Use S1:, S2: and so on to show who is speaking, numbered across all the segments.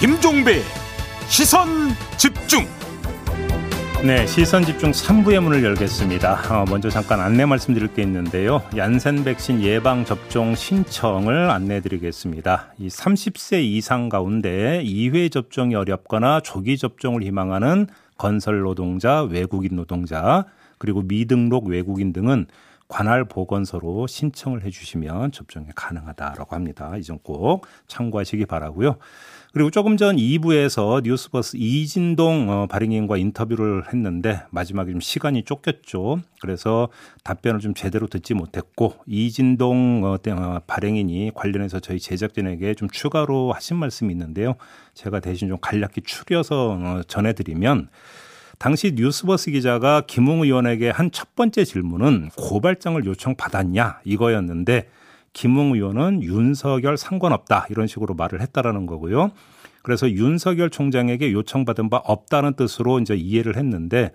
S1: 김종배 시선 집중
S2: 네, 시선 집중 3부의 문을 열겠습니다. 어, 먼저 잠깐 안내 말씀드릴 게 있는데요. 얀센 백신 예방 접종 신청을 안내해 드리겠습니다. 이 30세 이상 가운데 2회 접종이 어렵거나 조기 접종을 희망하는 건설 노동자, 외국인 노동자, 그리고 미등록 외국인 등은 관할 보건소로 신청을 해 주시면 접종이 가능하다라고 합니다. 이 점 꼭 참고하시기 바라고요. 그리고 조금 전 2부에서 뉴스버스 이진동 어, 발행인과 인터뷰를 했는데 마지막에 좀 시간이 쫓겼죠. 그래서 답변을 좀 제대로 듣지 못했고 이진동 어, 어, 발행인이 관련해서 저희 제작진에게 좀 추가로 하신 말씀이 있는데요. 제가 대신 좀 간략히 추려서 전해드리면 당시 뉴스버스 기자가 김웅 의원에게 한 첫 번째 질문은 고발장을 요청받았냐 이거였는데 김웅 의원은 윤석열 상관없다 이런 식으로 말을 했다라는 거고요. 그래서 윤석열 총장에게 요청받은 바 없다는 뜻으로 이제 이해를 했는데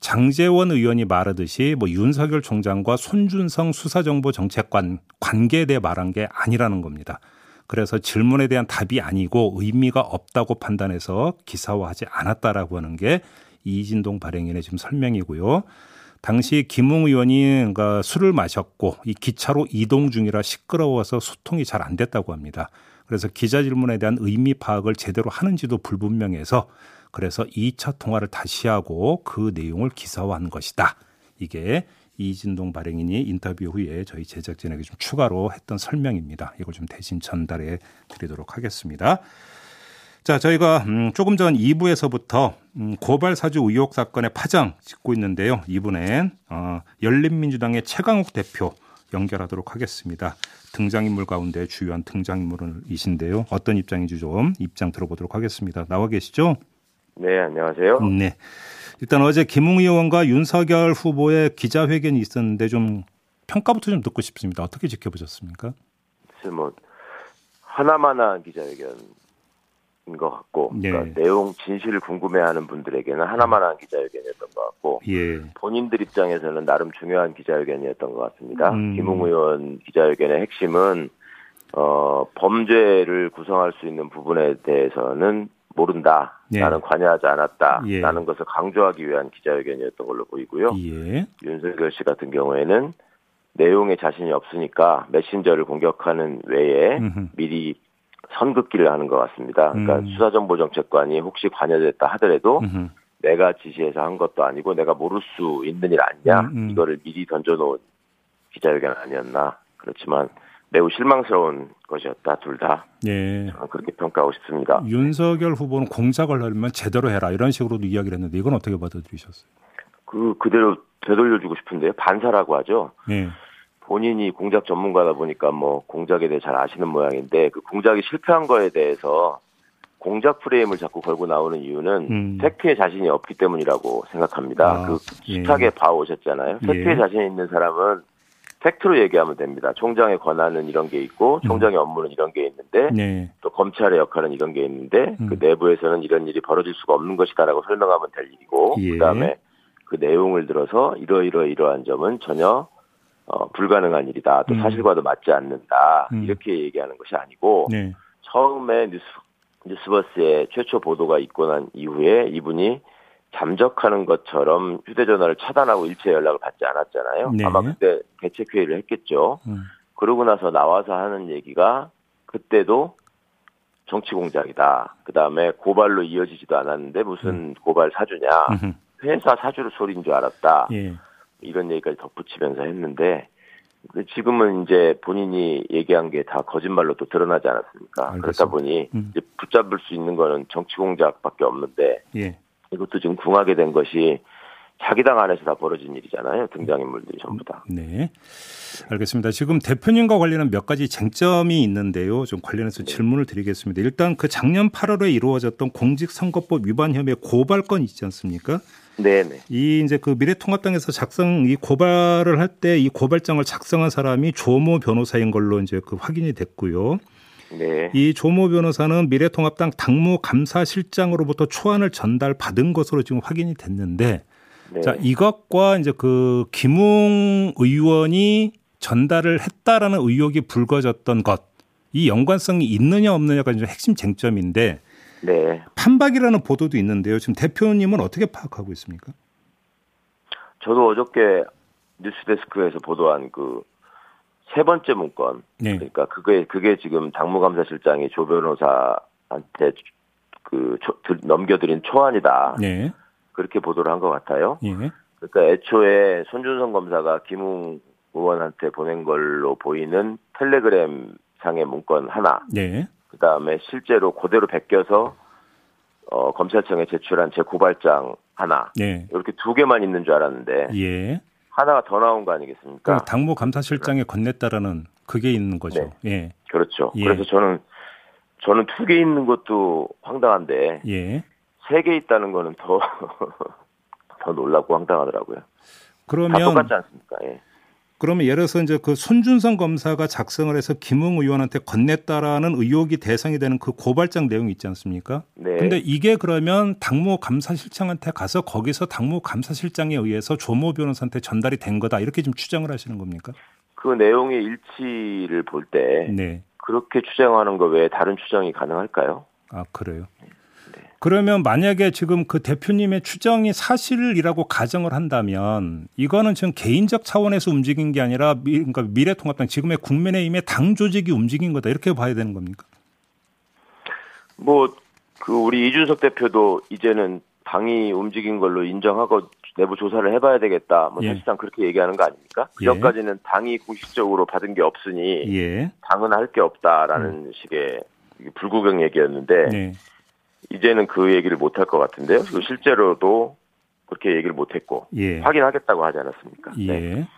S2: 장재원 의원이 말하듯이 뭐 윤석열 총장과 손준성 수사정보정책관 관계에 대해 말한 게 아니라는 겁니다. 그래서 질문에 대한 답이 아니고 의미가 없다고 판단해서 기사화하지 않았다라고 하는 게 이진동 발행인의 지금 설명이고요. 당시 김웅 의원이 그러니까 술을 마셨고 이 기차로 이동 중이라 시끄러워서 소통이 잘 안 됐다고 합니다. 그래서 기자 질문에 대한 의미 파악을 제대로 하는지도 불분명해서 그래서 2차 통화를 다시 하고 그 내용을 기사화한 것이다. 이게 이진동 발행인이 인터뷰 후에 저희 제작진에게 좀 추가로 했던 설명입니다. 이걸 좀 대신 전달해 드리도록 하겠습니다. 자, 저희가 음, 조금 전 2부에서부터 음, 고발 사주 의혹 사건의 파장 짚고 있는데요. 이번엔 어, 열린민주당의 최강욱 대표 연결하도록 하겠습니다. 등장인물 가운데 주요한 등장인물이신데요. 어떤 입장인지 좀 입장 들어보도록 하겠습니다. 나와 계시죠?
S3: 네, 안녕하세요.
S2: 네. 일단 어제 김웅 의원과 윤석열 후보의 기자회견이 있었는데 좀 평가부터 좀 듣고 싶습니다. 어떻게 지켜보셨습니까?
S3: 뭐 하나만한 기자회견 것 같고 예. 그러니까 내용 진실을 궁금해하는 분들에게는 하나만한 기자회견이었던 것 같고 예. 본인들 입장에서는 나름 중요한 기자회견이었던 것 같습니다. 음. 김웅 의원 기자회견의 핵심은 어, 범죄를 구성할 수 있는 부분에 대해서는 모른다. 예. 나는 관여하지 않았다. 예. 라는 것을 강조하기 위한 기자회견이었던 걸로 보이고요. 예. 윤석열 씨 같은 경우에는 내용에 자신이 없으니까 메신저를 공격하는 외에 음흠. 미리 선긋기를 하는 것 같습니다. 그러니까 음. 수사정보정책관이 혹시 관여됐다 하더라도 음흠. 내가 지시해서 한 것도 아니고 내가 모를 수 있는 일 아니냐 음, 음. 이거를 미리 던져놓은 기자회견 아니었나 그렇지만 매우 실망스러운 것이었다 둘 다. 예. 저는 그렇게 평가하고 싶습니다.
S2: 윤석열 후보는 공작을 하려면 제대로 해라 이런 식으로도 이야기를 했는데 이건 어떻게 받아들이셨어요?
S3: 그 그대로 되돌려주고 싶은데요. 반사라고 하죠. 예. 본인이 공작 전문가다 보니까 뭐 공작에 대해 잘 아시는 모양인데 그 공작이 실패한 거에 대해서 공작 프레임을 자꾸 걸고 나오는 이유는 음. 팩트에 자신이 없기 때문이라고 생각합니다. 아, 그 숱하게 예. 봐오셨잖아요. 팩트에 예. 자신 있는 사람은 팩트로 얘기하면 됩니다. 총장의 권한은 이런 게 있고 음. 총장의 음. 업무는 이런 게 있는데 네. 또 검찰의 역할은 이런 게 있는데 음. 그 내부에서는 이런 일이 벌어질 수가 없는 것이다라고 설명하면 될 일이고 예. 그다음에 그 내용을 들어서 이러이러 이러한 점은 전혀 어, 불가능한 일이다. 또 음. 사실과도 맞지 않는다. 음. 이렇게 얘기하는 것이 아니고 네. 처음에 뉴스 뉴스버스에 최초 보도가 있고 난 이후에 이분이 잠적하는 것처럼 휴대전화를 차단하고 일체 연락을 받지 않았잖아요. 네. 아마 그때 대책회의를 했겠죠. 음. 그러고 나서 나와서 하는 얘기가 그때도 정치 공작이다. 그 다음에 고발로 이어지지도 않았는데 무슨 음. 고발 사주냐. 회사 사주를 소리인 줄 알았다. 예. 이런 얘기까지 덧붙이면서 했는데 그 지금은 이제 본인이 얘기한 게 다 거짓말로 또 드러나지 않았습니까? 알겠습니다. 그렇다 보니 음. 이제 붙잡을 수 있는 거는 정치 공작밖에 없는데 예. 이것도 지금 궁하게 된 것이 자기 당 안에서 다 벌어진 일이잖아요. 등장인물들이 전부 다.
S2: 네. 알겠습니다. 지금 대표님과 관련한 몇 가지 쟁점이 있는데요. 좀 관련해서 네. 질문을 드리겠습니다. 일단 그 작년 8월에 이루어졌던 공직선거법 위반 혐의 고발건 있지 않습니까?
S3: 네네.
S2: 이 이제 그 미래통합당에서 작성 이 고발을 할 때 이 고발장을 작성한 사람이 조모 변호사인 걸로 이제 그 확인이 됐고요. 네. 이 조모 변호사는 미래통합당 당무 감사실장으로부터 초안을 전달 받은 것으로 지금 확인이 됐는데 네. 자 이것과 이제 그 김웅 의원이 전달을 했다라는 의혹이 불거졌던 것 이 연관성이 있느냐 없느냐가 이제 핵심 쟁점인데 네. 판박이라는 보도도 있는데요. 지금 대표님은 어떻게 파악하고 있습니까?
S3: 저도 어저께 뉴스데스크에서 보도한 그 세 번째 문건. 네. 그러니까 그게 그게 지금 당무감사실장이 조 변호사한테 그 초, 넘겨드린 초안이다. 네. 그렇게 보도를 한 것 같아요. 예. 그러니까 애초에 손준성 검사가 김웅 의원한테 보낸 걸로 보이는 텔레그램 상의 문건 하나. 네. 그 다음에 실제로 그대로 베껴서 어, 검찰청에 제출한 제 고발장 하나. 네. 이렇게 두 개만 있는 줄 알았는데. 예. 하나가 더 나온 거 아니겠습니까?
S2: 당무 감사실장에 건넸다라는 그게 있는 거죠. 네. 예.
S3: 그렇죠. 예. 그래서 저는 저는 두 개 있는 것도 황당한데 예. 세개 있다는 거는 더 더 놀랍고 황당하더라고요. 그러면 다 똑같지 않습니까? 예.
S2: 그러면 예를 들어서 이제 그 손준성 검사가 작성을 해서 김웅 의원한테 건넸다라는 의혹이 대상이 되는 그 고발장 내용이 있지 않습니까? 네. 근데 이게 그러면 당무 감사실장한테 가서 거기서 당무 감사실장에 의해서 조모 변호사한테 전달이 된 거다 이렇게 좀 추정을 하시는 겁니까?
S3: 그 내용의 일치를 볼때 네. 그렇게 추정하는 거 외에 다른 추정이 가능할까요?
S2: 아 그래요? 네. 그러면 만약에 지금 그 대표님의 추정이 사실이라고 가정을 한다면 이거는 지금 개인적 차원에서 움직인 게 아니라 미, 그러니까 미래통합당 지금의 국민의힘의 당 조직이 움직인 거다 이렇게 봐야 되는 겁니까?
S3: 뭐 그 우리 이준석 대표도 이제는 당이 움직인 걸로 인정하고 내부 조사를 해봐야 되겠다. 뭐 예. 사실상 그렇게 얘기하는 거 아닙니까? 그 전까지는 예. 당이 공식적으로 받은 게 없으니 예. 당은 할 게 없다라는 음. 식의 불구경 얘기였는데 네. 이제는 그 얘기를 못 할 것 같은데요. 그리고 실제로도 그렇게 얘기를 못 했고 예. 확인하겠다고 하지 않았습니까?
S2: 예. 네.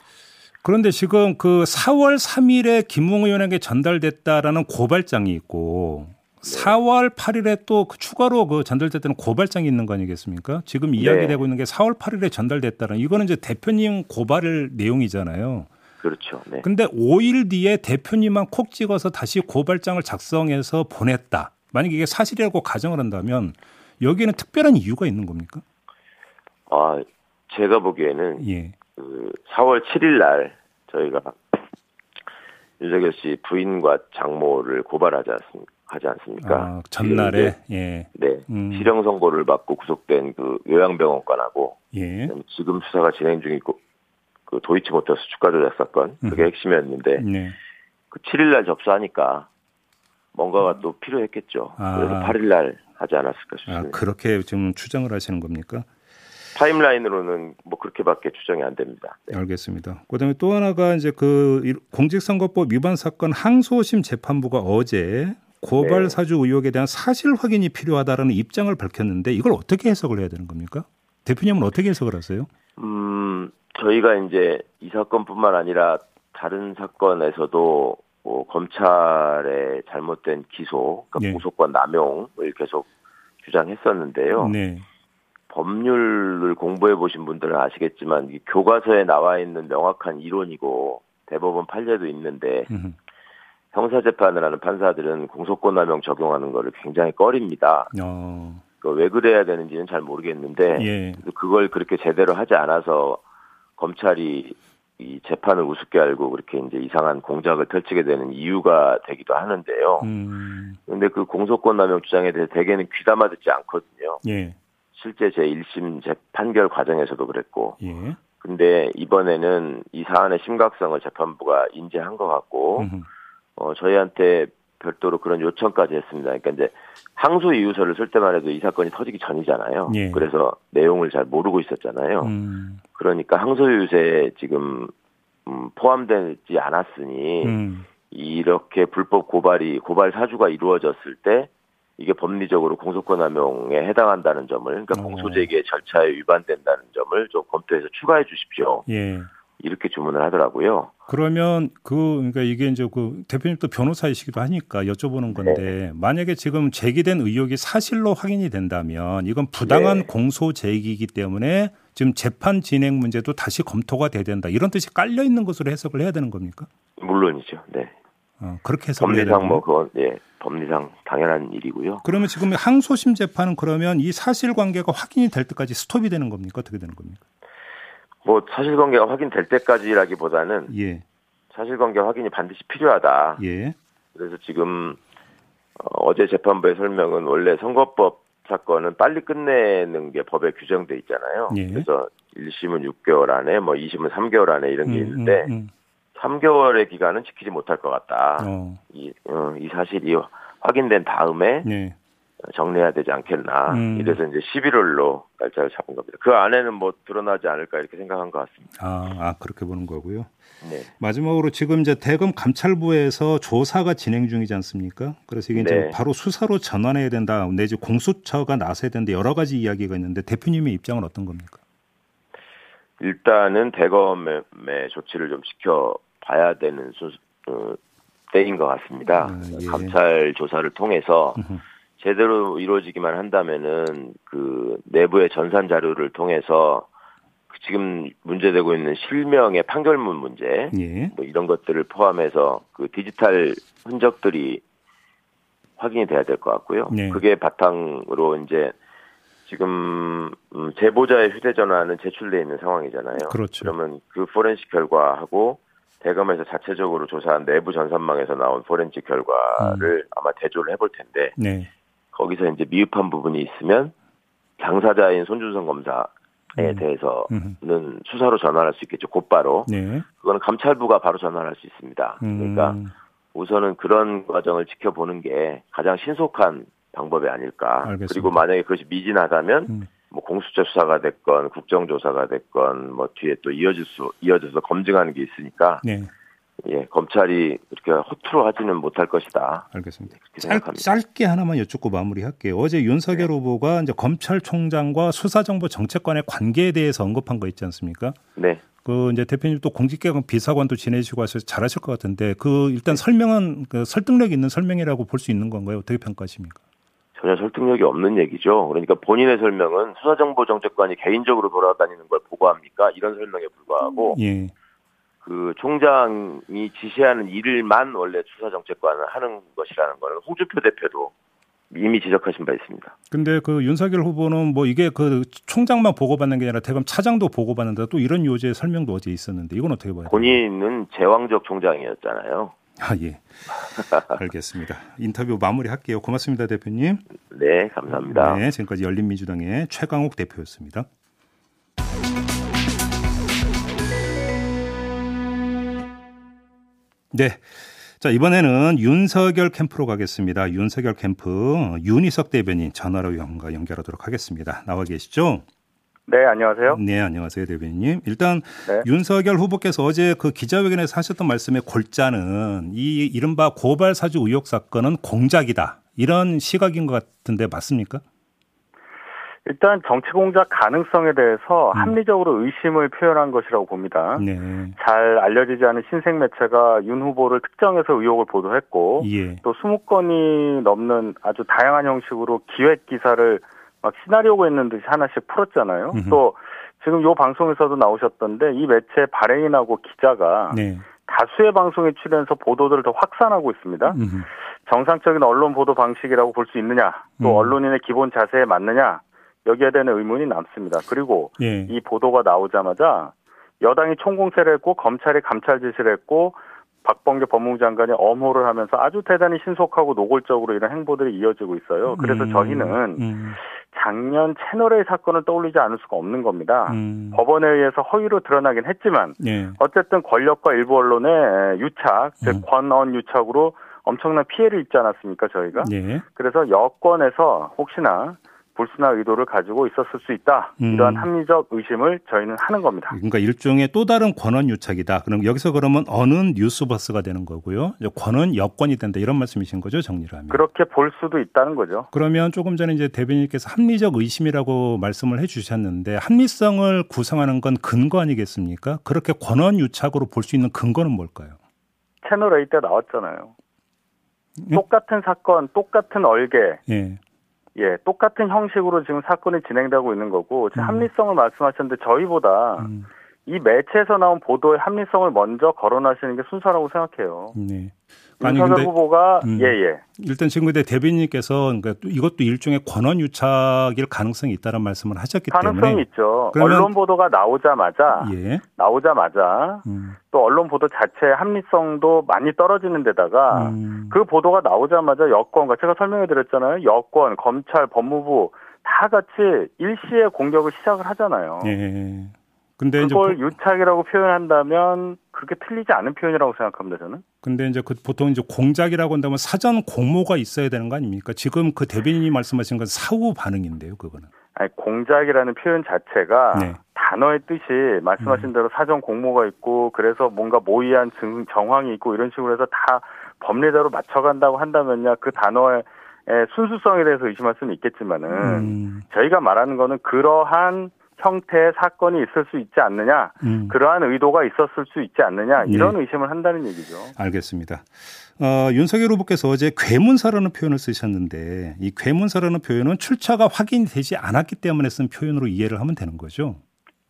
S2: 그런데 지금 그 4월 3일에 김웅 의원에게 전달됐다라는 고발장이 있고 네. 4월 8일에 또그 추가로 그 전달됐다는 고발장이 있는 거 아니겠습니까? 지금 이야기되고 네. 있는 게 4월 8일에 전달됐다는 이거는 이제 대표님 고발 내용이잖아요.
S3: 그렇죠.
S2: 네. 근데 5일 뒤에 대표님만 콕 찍어서 다시 고발장을 작성해서 보냈다. 만약에 이게 사실이라고 가정을 한다면 여기에는 특별한 이유가 있는 겁니까?
S3: 아, 제가 보기에는 예. 그 4월 7일 날 저희가 유재결 씨 부인과 장모를 고발하지 않습니까? 하지 않습니까? 아,
S2: 전날에 예.
S3: 네 음. 실형 선고를 받고 구속된 그 요양병원관하고 예. 지금 수사가 진행 중이고 그 도이치모터스 주가 조작 사건 그게 음. 핵심이었는데 네. 그 7일 날 접수하니까 뭔가가 또 필요했겠죠. 아. 그래서 8일 날 하지 않았을까 싶습니다.
S2: 아, 그렇게 지금 추정을 하시는 겁니까?
S3: 타임라인으로는 뭐 그렇게밖에 추정이 안 됩니다.
S2: 네. 알겠습니다. 그다음에 또 하나가 이제 그 공직선거법 위반 사건 항소심 재판부가 어제 고발 네. 사주 의혹에 대한 사실 확인이 필요하다라는 입장을 밝혔는데 이걸 어떻게 해석을 해야 되는 겁니까? 대표님은 어떻게 해석을 하세요?
S3: 음, 저희가 이제 이 사건뿐만 아니라 다른 사건에서도 뭐 검찰의 잘못된 기소, 그러니까 네. 공소권 남용을 계속 주장했었는데요. 네. 법률을 공부해 보신 분들은 아시겠지만 교과서에 나와 있는 명확한 이론이고 대법원 판례도 있는데 음흠. 형사 재판을 하는 판사들은 공소권 남용 적용하는 거를 굉장히 꺼립니다. 어. 왜 그래야 되는지는 잘 모르겠는데 예. 그걸 그렇게 제대로 하지 않아서 검찰이 이 재판을 우습게 알고 그렇게 이제 이상한 공작을 펼치게 되는 이유가 되기도 하는데요. 음. 그런데 그 공소권 남용 주장에 대해 대개는 귀담아 듣지 않거든요. 예. 실제 제 1심 재 판결 과정에서도 그랬고. 예. 근데 이번에는 이 사안의 심각성을 재판부가 인지한 것 같고, 음흠. 어, 저희한테 별도로 그런 요청까지 했습니다. 그러니까 이제 항소 이유서를 쓸 때만 해도 이 사건이 터지기 전이잖아요. 예. 그래서 내용을 잘 모르고 있었잖아요. 음. 그러니까 항소 이유서에 지금 음, 포함되지 않았으니 음. 이렇게 불법 고발이 고발 사주가 이루어졌을 때 이게 법리적으로 공소권 남용에 해당한다는 점을 그러니까 어. 공소제기의 절차에 위반된다는 점을 좀 검토해서 추가해 주십시오. 예. 이렇게 주문을 하더라고요.
S2: 그러면 그 그러니까 이게 이제 그 대표님 또 변호사이시기도 하니까 여쭤보는 건데 네. 만약에 지금 제기된 의혹이 사실로 확인이 된다면 이건 부당한 네. 공소 제기이기 때문에 지금 재판 진행 문제도 다시 검토가 돼야 된다 이런 뜻이 깔려 있는 것으로 해석을 해야 되는 겁니까?
S3: 물론이죠. 네.
S2: 어, 그렇게 해서
S3: 법리상 뭐 그건 예 법리상 당연한 일이고요.
S2: 그러면 지금 항소심 재판은 그러면 이 사실관계가 확인이 될 때까지 스톱이 되는 겁니까? 어떻게 되는 겁니까?
S3: 뭐 사실관계가 확인될 때까지라기보다는 예. 사실관계 확인이 반드시 필요하다. 예. 그래서 지금 어제 재판부의 설명은 원래 선거법 사건은 빨리 끝내는 게 법에 규정돼 있잖아요. 예. 그래서 1심은 6개월 안에 뭐 2심은 3개월 안에 이런 게 음, 있는데 음, 음. 3개월의 기간은 지키지 못할 것 같다. 어. 이, 어, 이 사실이 확인된 다음에 네. 정리해야 되지 않겠나. 음. 이래서 이제 11월로 날짜를 잡은 겁니다. 그 안에는 뭐 드러나지 않을까 이렇게 생각한 것 같습니다.
S2: 아, 아 그렇게 보는 거고요. 네. 마지막으로 지금 이제 대검 감찰부에서 조사가 진행 중이지 않습니까? 그래서 이게 네. 이제 바로 수사로 전환해야 된다, 내지 공수처가 나서야 된다 여러 가지 이야기가 있는데 대표님의 입장은 어떤 겁니까?
S3: 일단은 대검의 조치를 좀 지켜봐야 되는 수, 어, 때인 것 같습니다. 아, 예. 감찰 조사를 통해서 제대로 이루어지기만 한다면은 그 내부의 전산 자료를 통해서 지금 문제되고 있는 실명의 판결문 문제, 예. 뭐 이런 것들을 포함해서 그 디지털 흔적들이 확인이 돼야 될 것 같고요. 네. 그게 바탕으로 이제 지금 음, 제보자의 휴대전화는 제출돼 있는 상황이잖아요.
S2: 그렇죠.
S3: 그러면 그 포렌식 결과하고 대검에서 자체적으로 조사한 내부 전산망에서 나온 포렌식 결과를 음. 아마 대조를 해볼 텐데 네. 거기서 이제 미흡한 부분이 있으면 당사자인 손준성 검사 에 음. 대해서는 음. 수사로 전환할 수 있겠죠. 곧바로. 네. 그거는 감찰부가 바로 전환할 수 있습니다. 음. 그러니까 우선은 그런 과정을 지켜보는 게 가장 신속한 방법이 아닐까. 알겠습니다. 그리고 만약에 그것이 미진하다면 음. 뭐 공수처 수사가 됐건 국정조사가 됐건 뭐 뒤에 또 이어질 수 이어져서 검증하는 게 있으니까 네. 예, 검찰이 이렇게 허투루 하지는 못할 것이다.
S2: 알겠습니다. 짧, 짧게 하나만 여쭙고 마무리할게요. 어제 윤석열 네. 후보가 이제 검찰총장과 수사정보 정책관의 관계에 대해서 언급한 거 있지 않습니까?
S3: 네.
S2: 그 이제 대표님 또 공직개혁 비서관도 지내시고 하셔서 잘하실 것 같은데 그 일단 설명은 그 설득력 있는 설명이라고 볼 수 있는 건가요? 어떻게 평가하십니까?
S3: 전혀 설득력이 없는 얘기죠. 그러니까 본인의 설명은 수사정보 정책관이 개인적으로 돌아다니는 걸 보고합니까? 이런 설명에 불과하고 예. 그 총장이 지시하는 일만 원래 수사 정책관을 하는 것이라는 거는 홍준표 대표도 이미 지적하신 바 있습니다.
S2: 근데 그 윤석열 후보는 뭐 이게 그 총장만 보고받는 게 아니라 대검 차장도 보고받는다 또 이런 요지의 설명도 어제 있었는데 이건 어떻게 봐요?
S3: 본인은 제왕적 총장이었잖아요.
S2: 아 예. 알겠습니다. 인터뷰 마무리할게요. 고맙습니다, 대표님.
S3: 네, 감사합니다.
S2: 네, 지금까지 열린민주당의 최강욱 대표였습니다. 네. 자, 이번에는 윤석열 캠프로 가겠습니다. 윤석열 캠프 윤희석 대변인 전화로 연과 연결하도록 하겠습니다. 나와 계시죠?
S4: 네, 안녕하세요.
S2: 네, 안녕하세요, 대변인님. 일단 네. 윤석열 후보께서 어제 그 기자회견에서 하셨던 말씀의 골자는 이 이른바 고발 사주 의혹 사건은 공작이다. 이런 시각인 것 같은데 맞습니까?
S4: 일단 정치 공작 가능성에 대해서 음. 합리적으로 의심을 표현한 것이라고 봅니다. 네. 잘 알려지지 않은 신생 매체가 윤 후보를 특정해서 의혹을 보도했고 예. 또 20건이 넘는 아주 다양한 형식으로 기획 기사를 막 시나리오가 있는 듯이 하나씩 풀었잖아요. 음흠. 또 지금 요 방송에서도 나오셨던데 이 매체 발행인하고 기자가 네. 다수의 방송에 출연해서 보도들을 더 확산하고 있습니다. 음흠. 정상적인 언론 보도 방식이라고 볼 수 있느냐, 또 음. 언론인의 기본 자세에 맞느냐, 여기에 대한 의문이 남습니다. 그리고 예. 이 보도가 나오자마자 여당이 총공세를 했고 검찰이 감찰 지시를 했고 박범계 법무부 장관이 엄호를 하면서 아주 대단히 신속하고 노골적으로 이런 행보들이 이어지고 있어요. 그래서 음. 저희는 음. 작년 채널A 사건을 떠올리지 않을 수가 없는 겁니다. 음. 법원에 의해서 허위로 드러나긴 했지만 예. 어쨌든 권력과 일부 언론의 유착, 즉 음. 권언 유착으로 엄청난 피해를 입지 않았습니까 저희가? 예. 그래서 여권에서 혹시나 불순한 의도를 가지고 있었을 수 있다. 음. 이러한 합리적 의심을 저희는 하는 겁니다.
S2: 그러니까 일종의 또 다른 권한 유착이다. 그럼 여기서 그러면 어느 뉴스버스가 되는 거고요. 권한 여권이 된다. 이런 말씀이신 거죠, 정리를 하면.
S4: 그렇게 볼 수도 있다는 거죠.
S2: 그러면 조금 전에 이제 대변인께서 합리적 의심이라고 말씀을 해 주셨는데 합리성을 구성하는 건 근거 아니겠습니까? 그렇게 권한 유착으로 볼 수 있는 근거는 뭘까요?
S4: 채널 A 때 나왔잖아요. 예? 똑같은 사건, 똑같은 얼개. 예. 예, 똑같은 형식으로 지금 사건이 진행되고 있는 거고 음. 합리성을 말씀하셨는데 저희보다 음. 이 매체에서 나온 보도의 합리성을 먼저 거론하시는 게 순서라고 생각해요. 네. 윤석열 근데, 후보가 음, 예 예.
S2: 일단 지금 근데 대변인께서 그러니까 이것도 일종의 권한 유착일 가능성이 있다는 말씀을 하셨기
S4: 가능성이
S2: 때문에
S4: 가능성이 있죠. 언론 보도가 나오자마자 예. 나오자마자 음. 또 언론 보도 자체의 합리성도 많이 떨어지는 데다가 음. 그 보도가 나오자마자 여권과 제가 설명해 드렸잖아요. 여권, 검찰, 법무부 다 같이 일시에 공격을 시작을 하잖아요. 예. 근데 그걸 이제 유착이라고 표현한다면 그렇게 틀리지 않은 표현이라고 생각합니다 저는.
S2: 근데 이제 그 보통 이제 공작이라고 한다면 사전 공모가 있어야 되는 거 아닙니까? 지금 그 대변인이 말씀하신 건 사후 반응인데요, 그거는.
S4: 아니 공작이라는 표현 자체가 네. 단어의 뜻이 말씀하신 음. 대로 사전 공모가 있고 그래서 뭔가 모의한 증, 정황이 있고 이런 식으로 해서 다 법례대로 맞춰간다고 한다면야 그 단어의 순수성에 대해서 의심할 수는 있겠지만은 음. 저희가 말하는 거는 그러한 형태의 사건이 있을 수 있지 않느냐, 음. 그러한 의도가 있었을 수 있지 않느냐 이런 네. 의심을 한다는 얘기죠.
S2: 알겠습니다. 어, 윤석열 후보께서 어제 괴문사라는 표현을 쓰셨는데 이 괴문사라는 표현은 출처가 확인되지 않았기 때문에 쓴 표현으로 이해를 하면 되는 거죠.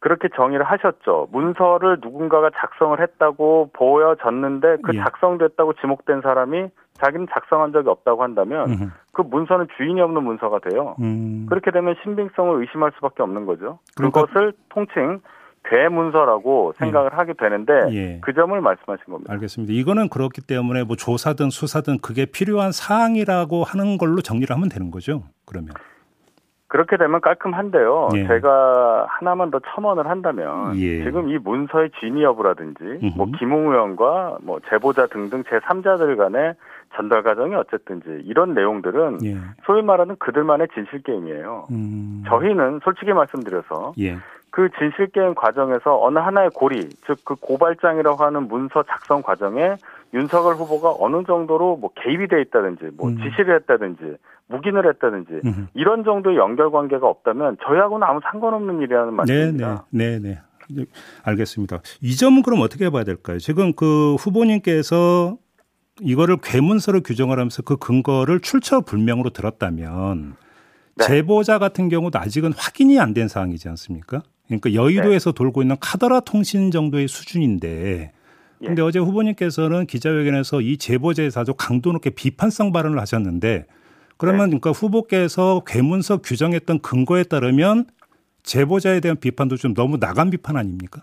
S4: 그렇게 정의를 하셨죠. 문서를 누군가가 작성을 했다고 보여졌는데 그 예. 작성됐다고 지목된 사람이 자기는 작성한 적이 없다고 한다면 음흠. 그 문서는 주인이 없는 문서가 돼요. 음. 그렇게 되면 신빙성을 의심할 수밖에 없는 거죠. 그러니까... 그것을 통칭 대문서라고 생각을 예. 하게 되는데 예. 그 점을 말씀하신 겁니다.
S2: 알겠습니다. 이거는 그렇기 때문에 뭐 조사든 수사든 그게 필요한 사항이라고 하는 걸로 정리를 하면 되는 거죠. 그러면.
S4: 그렇게 되면 깔끔한데요. 예. 제가 하나만 더 첨언을 한다면 예. 지금 이 문서의 진위 여부라든지 음흠. 뭐 김웅 의원과 뭐 제보자 등등 제3자들 간의 전달 과정이 어쨌든지 이런 내용들은 예. 소위 말하는 그들만의 진실 게임이에요. 음. 저희는 솔직히 말씀드려서 예. 그 진실 게임 과정에서 어느 하나의 고리, 즉 그 고발장이라고 하는 문서 작성 과정에 윤석열 후보가 어느 정도로 뭐 개입이 돼 있다든지 뭐 음. 지시를 했다든지 묵인을 했다든지 음. 이런 정도의 연결 관계가 없다면 저희하고는 아무 상관없는 일이라는 말씀입니다.
S2: 네, 네, 네, 네. 알겠습니다. 이 점은 그럼 어떻게 봐야 될까요? 지금 그 후보님께서 이거를 괴문서로 규정을 하면서 그 근거를 출처 불명으로 들었다면 네. 제보자 같은 경우도 아직은 확인이 안 된 사항이지 않습니까? 그러니까 여의도에서 네. 돌고 있는 카더라 통신 정도의 수준인데 근데 예. 어제 후보님께서는 기자회견에서 이 제보자에 아주 강도 높게 비판성 발언을 하셨는데 그러면 네. 그러니까 후보께서 괴문서 규정했던 근거에 따르면 제보자에 대한 비판도 좀 너무 나간 비판 아닙니까?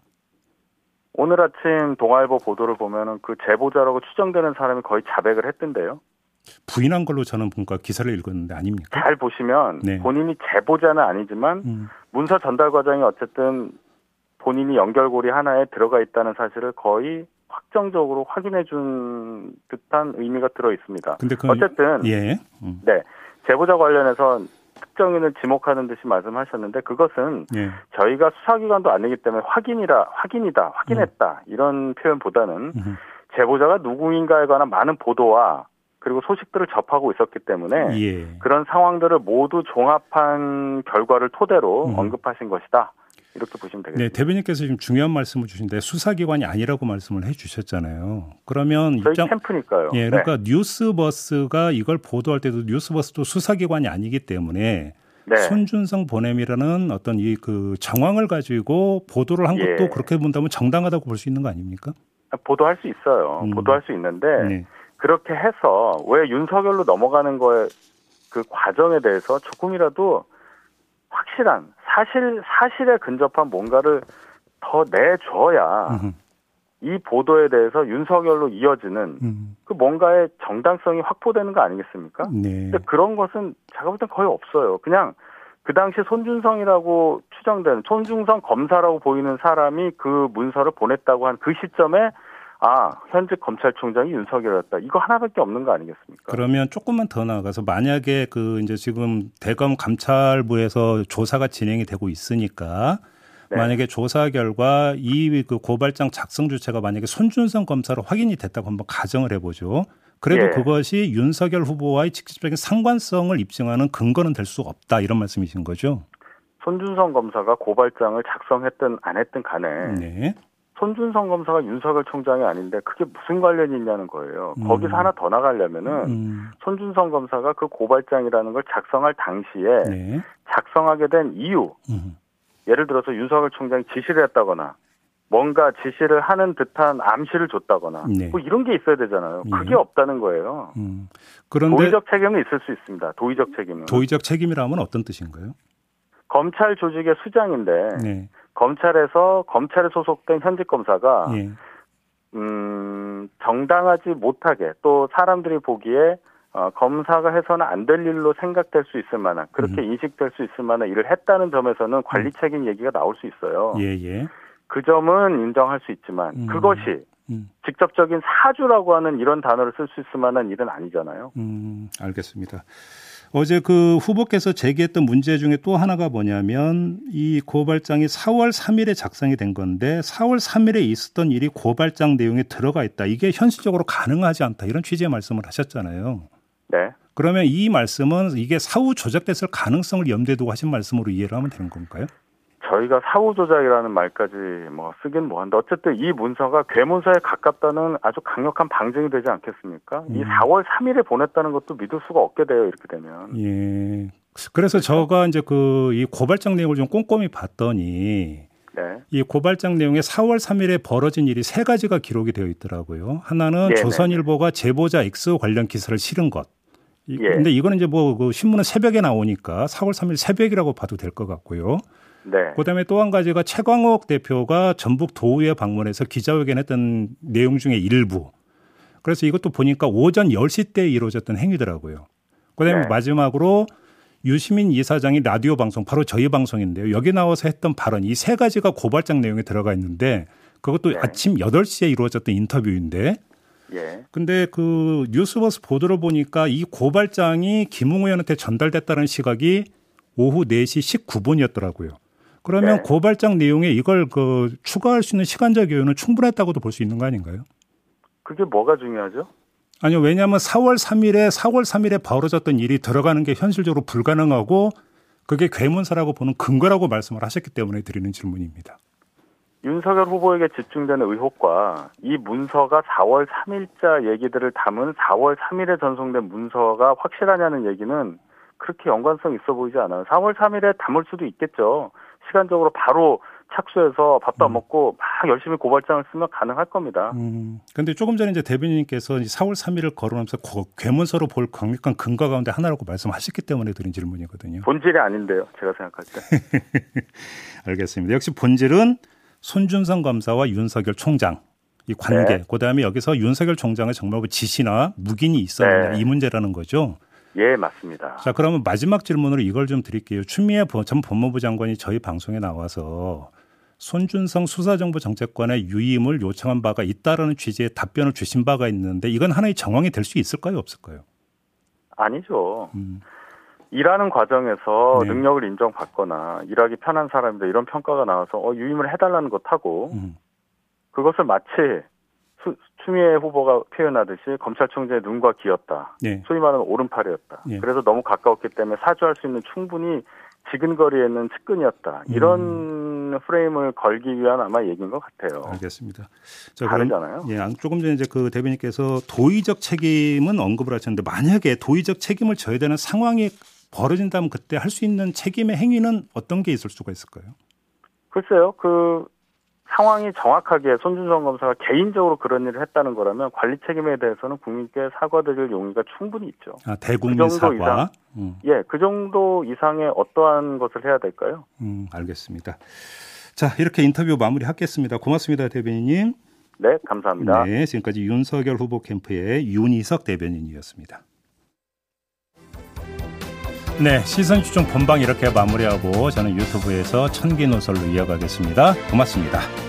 S4: 오늘 아침 동아일보 보도를 보면은 그 제보자라고 추정되는 사람이 거의 자백을 했던데요.
S2: 부인한 걸로 저는 뭔가 기사를 읽었는데 아닙니까?
S4: 잘 보시면 네. 본인이 제보자는 아니지만 음. 문서 전달 과정이 어쨌든 본인이 연결고리 하나에 들어가 있다는 사실을 거의 확정적으로 확인해 준 듯한 의미가 들어 있습니다. 근데 그, 어쨌든 예. 음. 네. 제보자 관련해서 특정인을 지목하는 듯이 말씀하셨는데 그것은 예. 저희가 수사기관도 아니기 때문에 확인이라 확인이다 확인했다 음. 이런 표현보다는 음. 제보자가 누구인가에 관한 많은 보도와 그리고 소식들을 접하고 있었기 때문에 예. 그런 상황들을 모두 종합한 결과를 토대로 음. 언급하신 것이다. 이렇게 보시면 되겠습니다.
S2: 네, 대변인께서 지금 중요한 말씀을 주신데 수사기관이 아니라고 말씀을 해주셨잖아요. 그러면
S4: 저희 입장, 캠프니까요.
S2: 예, 그러니까 네. 뉴스버스가 이걸 보도할 때도 뉴스버스도 수사기관이 아니기 때문에 네. 손준성 보냄이라는 어떤 이 그 정황을 가지고 보도를 한 것도 예. 그렇게 본다면 정당하다고 볼 수 있는 거 아닙니까?
S4: 보도할 수 있어요. 음. 보도할 수 있는데 네. 그렇게 해서 왜 윤석열로 넘어가는 거에 그 과정에 대해서 조금이라도 확실한 사실 사실에 근접한 뭔가를 더 내줘야 이 보도에 대해서 윤석열로 이어지는 음. 그 뭔가의 정당성이 확보되는 거 아니겠습니까? 네. 근데 그런 것은 제가 볼 땐 거의 없어요. 그냥 그 당시 손준성이라고 추정되는 손준성 검사라고 보이는 사람이 그 문서를 보냈다고 한 그 시점에 아, 현직 검찰총장이 윤석열이었다. 이거 하나밖에 없는 거 아니겠습니까?
S2: 그러면 조금만 더 나아가서 만약에 그 이제 지금 대검 감찰부에서 조사가 진행이 되고 있으니까 네. 만약에 조사 결과 이 그 고발장 작성 주체가 만약에 손준성 검사로 확인이 됐다고 한번 가정을 해보죠. 그래도 예. 그것이 윤석열 후보와의 직접적인 상관성을 입증하는 근거는 될 수 없다 이런 말씀이신 거죠?
S4: 손준성 검사가 고발장을 작성했든 안 했든 간에 네. 손준성 검사가 윤석열 총장이 아닌데 그게 무슨 관련이 있냐는 거예요. 음. 거기서 하나 더 나가려면은 음. 손준성 검사가 그 고발장이라는 걸 작성할 당시에 네. 작성하게 된 이유, 음. 예를 들어서 윤석열 총장이 지시를 했다거나 뭔가 지시를 하는 듯한 암시를 줬다거나 네. 뭐 이런 게 있어야 되잖아요. 예. 그게 없다는 거예요. 음. 그런데 도의적 책임은 있을 수 있습니다. 도의적 책임은.
S2: 도의적 책임이라면 어떤 뜻인가요?
S4: 검찰 조직의 수장인데 네. 검찰에서 검찰에 소속된 현직 검사가 예. 음, 정당하지 못하게 또 사람들이 보기에 어, 검사가 해서는 안 될 일로 생각될 수 있을 만한 그렇게 음. 인식될 수 있을 만한 일을 했다는 점에서는 관리 음. 책임 얘기가 나올 수 있어요. 예, 예. 그 점은 인정할 수 있지만 음. 그것이 음. 직접적인 사주라고 하는 이런 단어를 쓸 수 있을 만한 일은 아니잖아요.
S2: 음, 알겠습니다. 어제 그 후보께서 제기했던 문제 중에 또 하나가 뭐냐면 이 고발장이 4월 3일에 작성이 된 건데 4월 3일에 있었던 일이 고발장 내용에 들어가 있다. 이게 현실적으로 가능하지 않다. 이런 취지의 말씀을 하셨잖아요.
S4: 네.
S2: 그러면 이 말씀은 이게 사후 조작됐을 가능성을 염두에 두고 하신 말씀으로 이해를 하면 되는 건가요?
S4: 저희가 사후 조작이라는 말까지 뭐 쓰긴 뭐한데 어쨌든 이 문서가 괴문서에 가깝다는 아주 강력한 방증이 되지 않겠습니까? 음. 이 4월 3일에 보냈다는 것도 믿을 수가 없게 돼요 이렇게 되면.
S2: 예. 그래서? 저가 이제 그 이 고발장 내용을 좀 꼼꼼히 봤더니 네. 이 고발장 내용에 4월 3일에 벌어진 일이 세 가지가 기록이 되어 있더라고요. 하나는 네네. 조선일보가 제보자 X 관련 기사를 실은 것. 예. 근데 이거는 이제 뭐 그 신문은 새벽에 나오니까 4월 3일 새벽이라고 봐도 될 것 같고요. 네. 그다음에 또 한 가지가 최광옥 대표가 전북 도의회 방문해서 기자회견했던 내용 중에 일부. 그래서 이것도 보니까 오전 10시 때 이루어졌던 행위더라고요. 그다음에 네. 마지막으로 유시민 이사장이 라디오 방송 바로 저희 방송인데요. 여기 나와서 했던 발언 이 세 가지가 고발장 내용에 들어가 있는데 그것도 네. 아침 8시에 이루어졌던 인터뷰인데 예. 근데 그 뉴스버스 보도를 보니까 이 고발장이 김웅 의원한테 전달됐다는 시각이 오후 4시 19분이었더라고요. 그러면 네. 고발장 내용에 이걸 그 추가할 수 있는 시간적 여유는 충분했다고도 볼 수 있는 거 아닌가요?
S4: 그게 뭐가 중요하죠?
S2: 아니요. 왜냐하면 4월 3일에 4월 3일에 벌어졌던 일이 들어가는 게 현실적으로 불가능하고 그게 괴문사라고 보는 근거라고 말씀을 하셨기 때문에 드리는 질문입니다.
S4: 윤석열 후보에게 집중되는 의혹과 이 문서가 4월 3일자 얘기들을 담은 4월 3일에 전송된 문서가 확실하냐는 얘기는 그렇게 연관성 있어 보이지 않아요. 4월 3일에 담을 수도 있겠죠. 시간적으로 바로 착수해서 밥도 안 음. 먹고 막 열심히 고발장을 쓰면 가능할 겁니다.
S2: 음. 근데 조금 전에 이제 대변인께서 4월 3일을 거론하면서 괴문서로 볼 강력한 근거 가운데 하나라고 말씀하셨기 때문에 드린 질문이거든요.
S4: 본질이 아닌데요. 제가 생각할 때.
S2: 알겠습니다. 역시 본질은 손준성 검사와 윤석열 총장 이 관계, 네. 그다음에 여기서 윤석열 총장의 정말 그 지시나 묵인이 있었느냐 네. 이 문제라는 거죠.
S4: 예, 맞습니다.
S2: 자, 그러면 마지막 질문으로 이걸 좀 드릴게요. 추미애 전 법무부 장관이 저희 방송에 나와서 손준성 수사정부 정책관의 유임을 요청한 바가 있다라는 취지의 답변을 주신 바가 있는데 이건 하나의 정황이 될 수 있을까요, 없을까요?
S4: 아니죠. 음. 일하는 과정에서 네. 능력을 인정받거나 일하기 편한 사람이다 이런 평가가 나와서 어, 유임을 해달라는 것하고 음. 그것을 마치 수, 추미애 후보가 표현하듯이 검찰총장의 눈과 귀였다. 네. 소위 말하는 오른팔이었다. 네. 그래서 너무 가까웠기 때문에 사주할 수 있는 충분히 지근 거리에는 측근이었다. 이런 음. 프레임을 걸기 위한 아마 얘기인 것 같아요.
S2: 알겠습니다.
S4: 자, 다르잖아요.
S2: 예, 조금 전에 이제 그 대변인께서 도의적 책임은 언급을 하셨는데 만약에 도의적 책임을 져야 되는 상황이 벌어진다면 그때 할 수 있는 책임의 행위는 어떤 게 있을 수가 있을까요?
S4: 글쎄요. 그 상황이 정확하게 손준성 검사가 개인적으로 그런 일을 했다는 거라면 관리 책임에 대해서는 국민께 사과드릴 용의가 충분히 있죠.
S2: 아, 대국민 그 사과. 이상,
S4: 음. 예, 그 정도 이상의 어떠한 것을 해야 될까요?
S2: 음, 알겠습니다. 자, 이렇게 인터뷰 마무리하겠습니다. 고맙습니다, 대변인님.
S4: 네, 감사합니다.
S2: 네, 지금까지 윤석열 후보 캠프의 윤희석 대변인이었습니다. 네, 시선 집중 본방 이렇게 마무리하고 저는 유튜브에서 천기 노설로 이어가겠습니다. 고맙습니다.